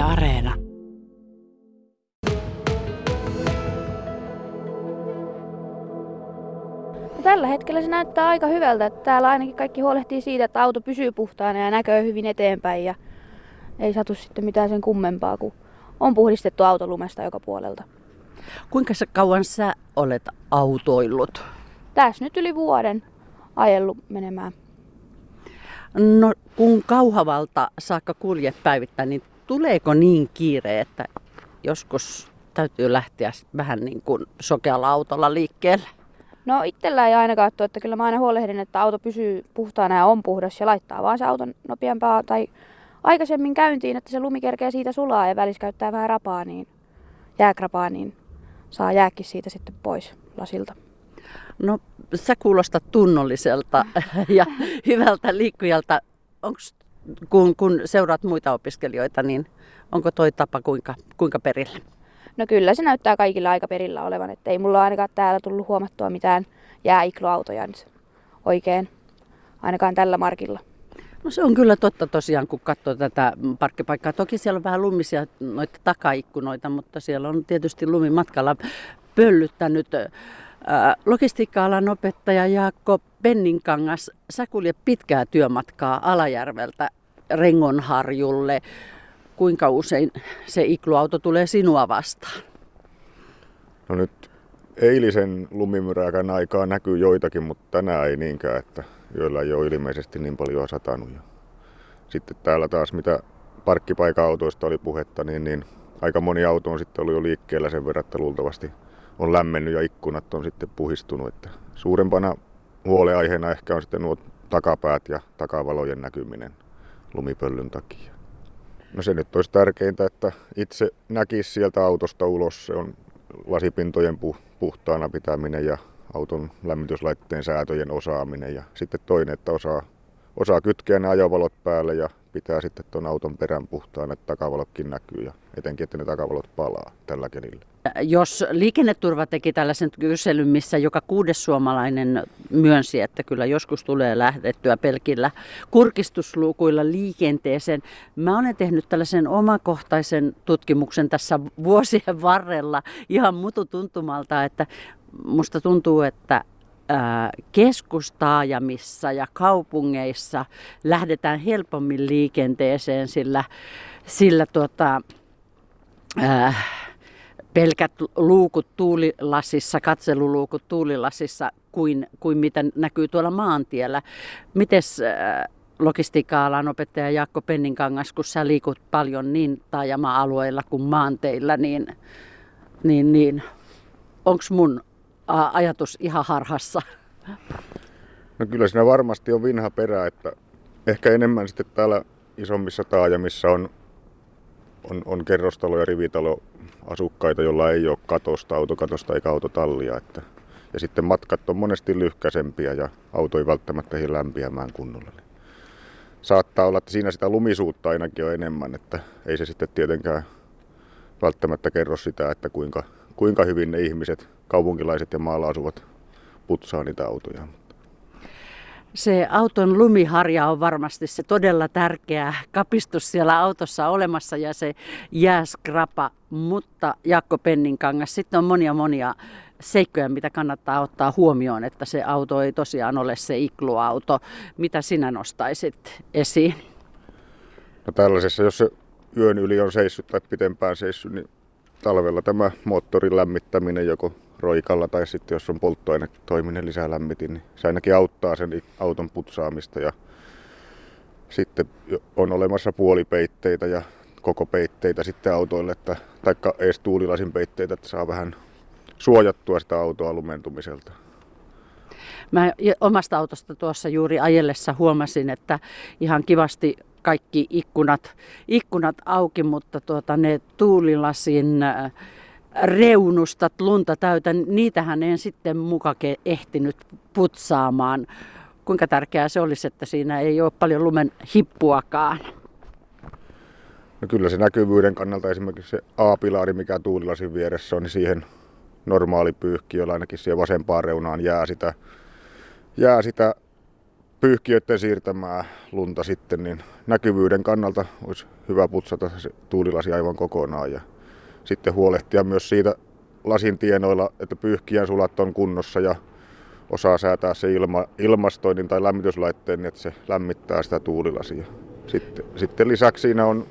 Yle Areena. No tällä hetkellä se näyttää aika hyvältä, että täällä ainakin kaikki huolehtii siitä, että auto pysyy puhtaana ja näköy hyvin eteenpäin ja ei satu sitten mitään sen kummempaa, kun on puhdistettu autolumesta joka puolelta. Kuinka sä kauan sä olet autoillut? Tässä nyt yli vuoden ajellut menemään. No kun Kauhavalta saakka kuljet päivittäin, niin tuleeko niin kiire, että joskus täytyy lähteä vähän niin kuin sokealla autolla liikkeelle? No itsellä ei aina katso, että kyllä mä aina huolehdin, että auto pysyy puhtaana ja on puhdas ja laittaa vaan se auton nopeampaa tai aikaisemmin käyntiin, että se lumi kerkee siitä sulaa ja välissä käyttää vähän rapaa, niin jääkrapaa, niin saa jääkin siitä sitten pois lasilta. No sä kuulostat tunnolliselta ja hyvältä liikkujalta. Onks, kun, kun seuraat muita opiskelijoita, niin onko toi tapa kuinka, kuinka perillä? No kyllä se näyttää kaikilla aika perillä olevan, että ei mulla ainakaan täällä tullut huomattua mitään jääikloautoja nyt oikein, ainakaan tällä markilla. No se on kyllä totta tosiaan, kun katsoo tätä parkkipaikkaa. Toki siellä on vähän lumisia noita takaikkunoita, mutta siellä on tietysti lumi matkalla pöllyttänyt. Logistiikka-alan opettaja Jaakko Penninkangas, sä kuljet pitkää työmatkaa Alajärveltä Rengonharjulle. Kuinka usein se ikluauto tulee sinua vastaan? No nyt eilisen lumimyräkän aikaa näkyy joitakin, mutta tänään ei niinkään, että joilla ei ole ilmeisesti niin paljon satanut. Sitten täällä taas, mitä parkkipaikan autoista oli puhetta, niin, niin aika moni auto on sitten ollut jo liikkeellä sen verran, että luultavasti on lämmennyt ja ikkunat on sitten puhistunut. Että suurempana huoleaiheena ehkä on sitten nuo takapäät ja takavalojen näkyminen lumipöllyn takia. No se nyt olisi tärkeintä, että itse näkisi sieltä autosta ulos. Se on lasipintojen puhtaana pitäminen ja auton lämmityslaitteen säätöjen osaaminen. Ja sitten toinen, että osaa, osaa kytkeä ne ajovalot päälle ja pitää sitten tuon auton perän puhtaana, että takavalotkin näkyy ja etenkin, että ne takavalot palaa tällä kelillä. Jos liikenneturva teki tällaisen kyselyn, missä joka kuudes suomalainen myönsi, että kyllä joskus tulee lähdettyä pelkillä kurkistusluukuilla liikenteeseen. Mä olen tehnyt tällaisen omakohtaisen tutkimuksen tässä vuosien varrella ihan mututuntumalta, että musta tuntuu, että keskustaajamissa ja kaupungeissa lähdetään helpommin liikenteeseen, sillä, sillä tuota, äh, pelkät luukut tuulilasissa, katseluluukut tuulilasissa kuin, kuin mitä näkyy tuolla maantiellä. Mites logistiikka-alan opettaja Jaakko Penninkangas, kun sä liikut paljon niin taajama-alueilla kuin maanteilla, niin, niin, niin onko mun ajatus ihan harhassa? No kyllä siinä varmasti on vinha perä, että ehkä enemmän sitten täällä isommissa taajamissa on, on, on kerrostalo- ja rivitaloasukkaita, joilla ei ole katosta, autokatosta eikä autotallia. Että, ja sitten matkat on monesti lyhkäisempiä ja auto ei välttämättä ehdi lämpiämään kunnolla. Saattaa olla, että siinä sitä lumisuutta ainakin on enemmän, että ei se sitten tietenkään välttämättä kerro sitä, että kuinka, kuinka hyvin ne ihmiset, kaupunkilaiset ja maalla asuvat, putsaa niitä autoja. Se auton lumiharja on varmasti se todella tärkeä kapistus siellä autossa olemassa ja se jääskrapa, mutta Jaakko Penninkangas, sitten on monia monia seikkoja, mitä kannattaa ottaa huomioon, että se auto ei tosiaan ole se ikluauto. Mitä sinä nostaisit esiin? No tällaisessa, jos se yön yli on seissyt tai pitempään seissyt, niin talvella tämä moottorin lämmittäminen joko roikalla tai sitten jos on polttoainetoiminen lisää lämmitin, niin se ainakin auttaa sen auton putsaamista ja sitten on olemassa puolipeitteitä ja koko peitteitä sitten autoille, että, taikka edes tuulilasin peitteitä, että saa vähän suojattua sitä autoa lumentumiselta. Mä omasta autosta tuossa juuri ajellessa huomasin, että ihan kivasti kaikki ikkunat, ikkunat auki, mutta tuota, ne tuulilasin äh, reunustat lunta täytän, niitähän en sitten mukake ehtinyt putsaamaan. Kuinka tärkeää se olisi, että siinä ei ole paljon lumen hippuakaan? No kyllä se näkyvyyden kannalta esimerkiksi se A-pilari, mikä tuulilasin vieressä on, niin siihen normaali pyyhki, jolla ainakin siihen vasempaan reunaan jää sitä, jää sitä pyyhkiöiden siirtämää lunta sitten, niin näkyvyyden kannalta olisi hyvä putsata se tuulilasi aivan kokonaan ja sitten huolehtia myös siitä lasin tienoilla, että pyyhkijän sulat on kunnossa ja osaa säätää se ilma, ilmastoinnin tai lämmityslaitteen, niin että se lämmittää sitä tuulilasia. Sitten, sitten lisäksi siinä on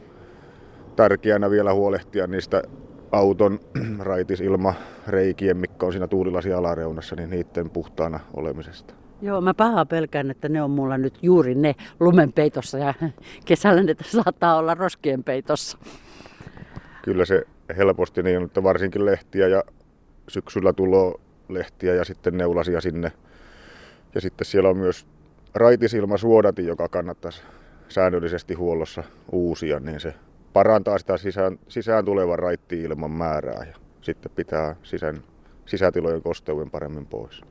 tärkeänä vielä huolehtia niistä auton raitisilmareikien, mikä on siinä tuulilasi alareunassa, niin niiden puhtaana olemisesta. Joo, mä pahaa pelkään, että ne on mulla nyt juuri ne lumenpeitossa ja kesällä ne saattaa olla roskien peitossa. Kyllä se helposti niin, että varsinkin lehtiä ja syksyllä tulee lehtiä ja sitten neulasia sinne. Ja sitten siellä on myös raitisilmasuodati, joka kannattaisi säännöllisesti huollossa uusia, niin se parantaa sitä sisään, sisään tulevan raittiilman määrää ja sitten pitää sisän, sisätilojen kosteuden paremmin pois.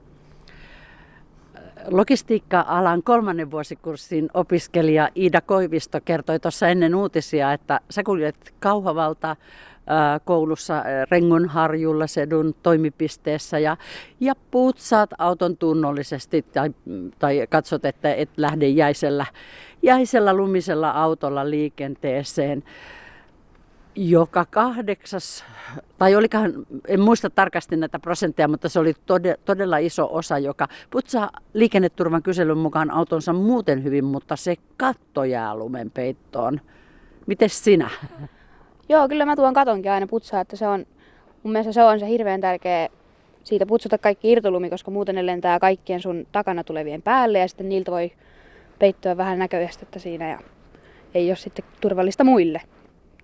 Logistiikka-alan kolmannen vuosikurssin opiskelija Iida Koivisto kertoi tuossa ennen uutisia, että sä kuljet Kauhavalta koulussa Rengonharjulla sedun toimipisteessä ja, ja putsaat auton tunnollisesti tai, tai katsot, että et lähde jäisellä, jäisellä lumisella autolla liikenteeseen joka kahdeksas, tai olikohan, en muista tarkasti näitä prosentteja, mutta se oli todella iso osa, joka putsaa liikenneturvan kyselyn mukaan autonsa muuten hyvin, mutta se katto jää lumen peittoon. Miten sinä? Joo, kyllä mä tuon katonkin aina putsaa, että se on, mun mielestä se on se hirveän tärkeä siitä putsata kaikki irtolumi, koska muuten ne lentää kaikkien sun takana tulevien päälle ja sitten niiltä voi peittyä vähän näköestettä siinä ja ei ole sitten turvallista muille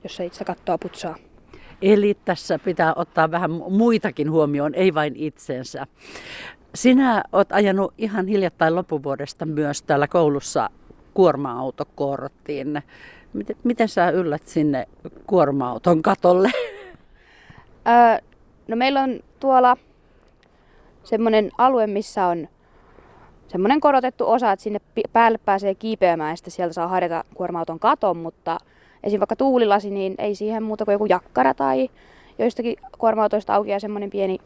jos se itse kattoa putsaa. Eli tässä pitää ottaa vähän muitakin huomioon, ei vain itsensä. Sinä olet ajanut ihan hiljattain loppuvuodesta myös täällä koulussa kuorma-autokorttiin. Miten, miten sä yllät sinne kuorma-auton katolle? Öö, no meillä on tuolla semmoinen alue, missä on semmoinen korotettu osa, että sinne päälle pääsee kiipeämään ja sitten sieltä saa harjata kuorma-auton katon, mutta esim. vaikka tuulilasi, niin ei siihen muuta kuin joku jakkara tai joistakin kuorma-autoista auki ja semmoinen pieni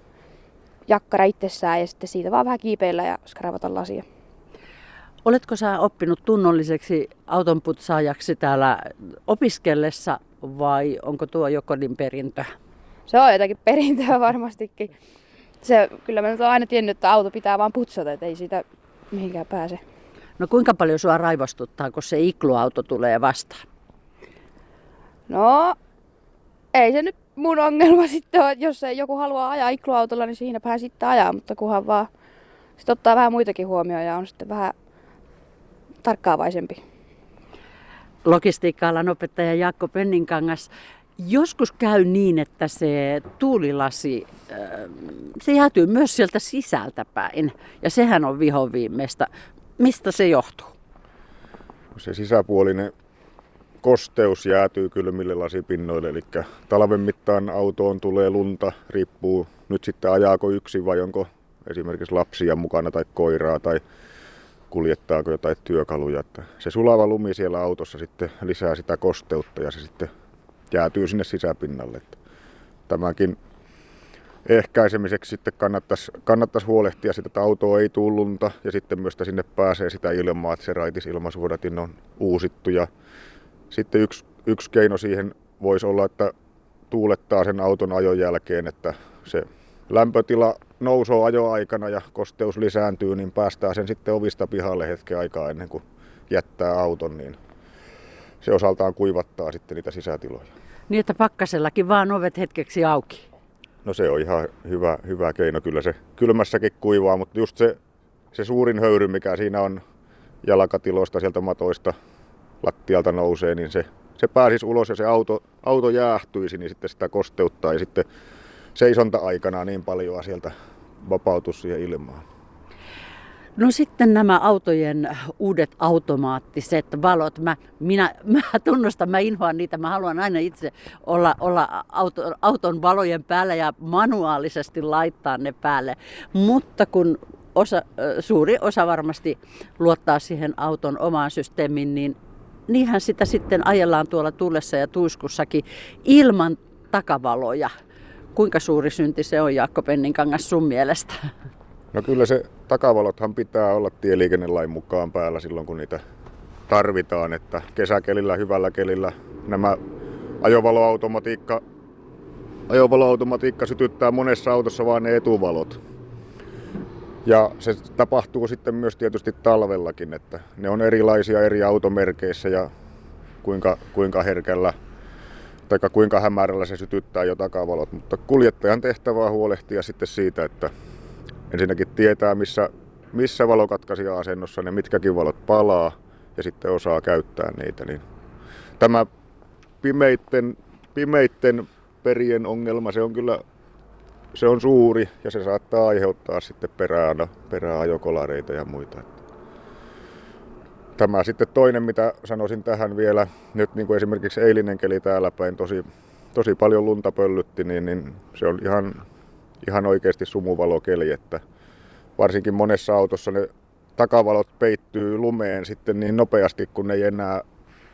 jakkara itsessään ja sitten siitä vaan vähän kiipeillä ja skravata lasia. Oletko sä oppinut tunnolliseksi autonputsaajaksi täällä opiskellessa vai onko tuo jo kodin perintö? Se on jotakin perintöä varmastikin. Se, kyllä mä nyt olen aina tiennyt, että auto pitää vaan putsata, että ei siitä mihinkään pääse. No kuinka paljon sua raivostuttaa, kun se ikluauto tulee vastaan? No, ei se nyt mun ongelma sitten ole, jos ei joku haluaa ajaa ikluautolla, niin siinäpä sitten ajaa, mutta kunhan vaan sitten ottaa vähän muitakin huomioon ja on sitten vähän tarkkaavaisempi. Logistiikka-alan opettaja Jaakko Penninkangas, joskus käy niin, että se tuulilasi, se jäätyy myös sieltä sisältä päin. Ja sehän on vihoviimeistä. Mistä se johtuu? Se sisäpuolinen kosteus jäätyy kylmille lasipinnoille, eli talven mittaan autoon tulee lunta, riippuu nyt sitten ajaako yksi vai onko esimerkiksi lapsia mukana tai koiraa tai kuljettaako jotain työkaluja. Että se sulava lumi siellä autossa sitten lisää sitä kosteutta ja se sitten jäätyy sinne sisäpinnalle. Että tämänkin ehkäisemiseksi sitten kannattaisi, kannattaisi huolehtia sitä, että auto ei tule lunta ja sitten myös sinne pääsee sitä ilmaa, että se raitisilmasuodatin on uusittu ja sitten yksi, yksi keino siihen voisi olla, että tuulettaa sen auton ajon jälkeen, että se lämpötila nousee ajoaikana ja kosteus lisääntyy, niin päästään sen sitten ovista pihalle hetken aikaa ennen kuin jättää auton, niin se osaltaan kuivattaa sitten niitä sisätiloja. Niin, että pakkasellakin vaan ovet hetkeksi auki. No se on ihan hyvä, hyvä keino. Kyllä se kylmässäkin kuivaa, mutta just se, se suurin höyry, mikä siinä on jalkatiloista, sieltä matoista, lattialta nousee, niin se, se pääsisi ulos ja se auto, auto jäähtyisi, niin sitten sitä kosteuttaa ja sitten seisonta-aikana niin paljon sieltä vapautus siihen ilmaan. No sitten nämä autojen uudet automaattiset valot. Mä, minä, mä tunnustan, mä inhoan niitä. Mä haluan aina itse olla, olla auto, auton valojen päällä ja manuaalisesti laittaa ne päälle. Mutta kun osa, suuri osa varmasti luottaa siihen auton omaan systeemiin, niin niinhän sitä sitten ajellaan tuolla tullessa ja tuiskussakin ilman takavaloja. Kuinka suuri synti se on, Jaakko Penninkangas, sun mielestä? No kyllä se takavalothan pitää olla tieliikennelain mukaan päällä silloin, kun niitä tarvitaan. Että kesäkelillä, hyvällä kelillä nämä ajovaloautomatiikka, ajovaloautomatiikka sytyttää monessa autossa vain ne etuvalot. Ja se tapahtuu sitten myös tietysti talvellakin, että ne on erilaisia eri automerkeissä ja kuinka, kuinka herkällä tai kuinka hämärällä se sytyttää jo takavalot. Mutta kuljettajan tehtävä on huolehtia sitten siitä, että ensinnäkin tietää, missä, missä valokatkaisija asennossa ne mitkäkin valot palaa ja sitten osaa käyttää niitä. Niin tämä pimeitten, pimeitten perien ongelma, se on kyllä se on suuri ja se saattaa aiheuttaa sitten perään, peräajokolareita ja muita. Tämä sitten toinen, mitä sanoisin tähän vielä, nyt niin kuin esimerkiksi eilinen keli täällä päin tosi, tosi paljon lunta pöllytti, niin, niin se on ihan, ihan oikeasti sumuvalokeli, että varsinkin monessa autossa ne takavalot peittyy lumeen sitten niin nopeasti, kun ne ei enää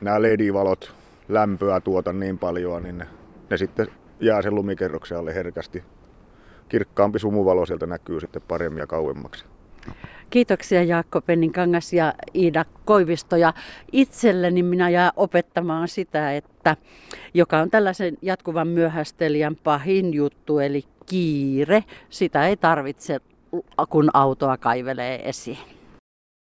nämä LED-valot lämpöä tuota niin paljon, niin ne, ne sitten jää sen lumikerroksen alle herkästi. Kirkkaampi sumuvalo sieltä näkyy sitten paremmin ja kauemmaksi. Kiitoksia Jaakko Penninkangas ja Iida Koivisto. Ja itselleni minä jää opettamaan sitä, että joka on tällaisen jatkuvan myöhästelijän pahin juttu, eli kiire. Sitä ei tarvitse, kun autoa kaivelee esiin.